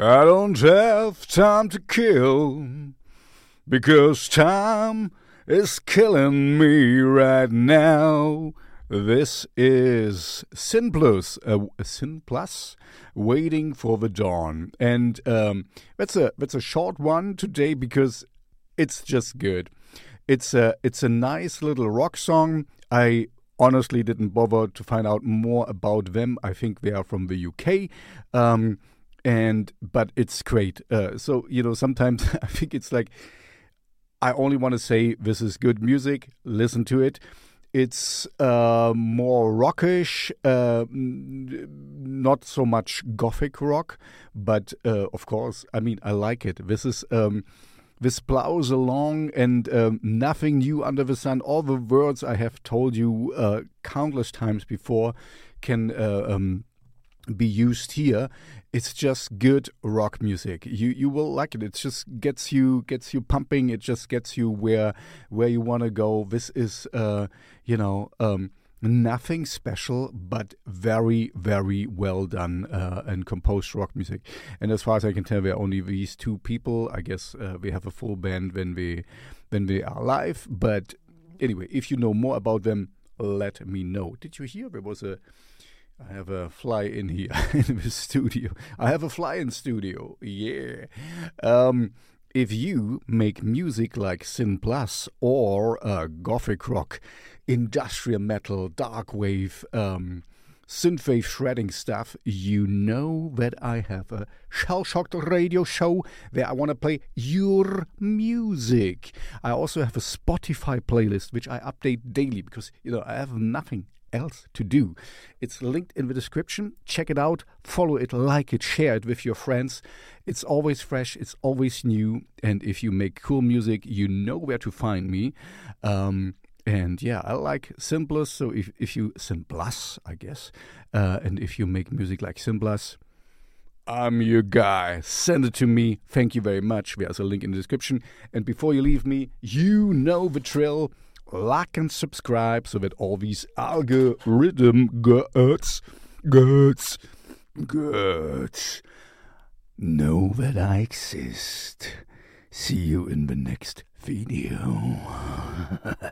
I don't have time to kill because time is killing me right now. This is Sinplus, uh, Sinplus, waiting for the dawn, and um, that's a that's a short one today because it's just good. It's a it's a nice little rock song. I honestly didn't bother to find out more about them. I think they are from the UK. Um, and but it's great. Uh, so you know, sometimes I think it's like I only want to say this is good music. Listen to it. It's uh, more rockish, uh, not so much gothic rock, but uh, of course, I mean, I like it. This is um, this plows along, and um, nothing new under the sun. All the words I have told you uh, countless times before can uh, um, be used here. It's just good rock music. You you will like it. It just gets you gets you pumping. It just gets you where where you want to go. This is uh, you know um, nothing special, but very very well done uh, and composed rock music. And as far as I can tell, there are only these two people. I guess uh, we have a full band when we when we are live. But anyway, if you know more about them, let me know. Did you hear there was a I have a fly in here in the studio. I have a fly in studio. Yeah. Um, if you make music like Plus or uh, gothic rock, industrial metal, dark wave, um, synthwave shredding stuff, you know that I have a shell shocked radio show where I want to play your music. I also have a Spotify playlist which I update daily because you know I have nothing else to do. It's linked in the description. Check it out, follow it, like it, share it with your friends. It's always fresh, it's always new. And if you make cool music, you know where to find me. Um, and yeah, I like Sinplus. So if, if you, Sinplus, I guess. Uh, and if you make music like Sinplus, I'm your guy. Send it to me. Thank you very much. There's a link in the description. And before you leave me, you know the drill like and subscribe so that all these algorithm gods, gods, gods know that I exist. See you in the next video.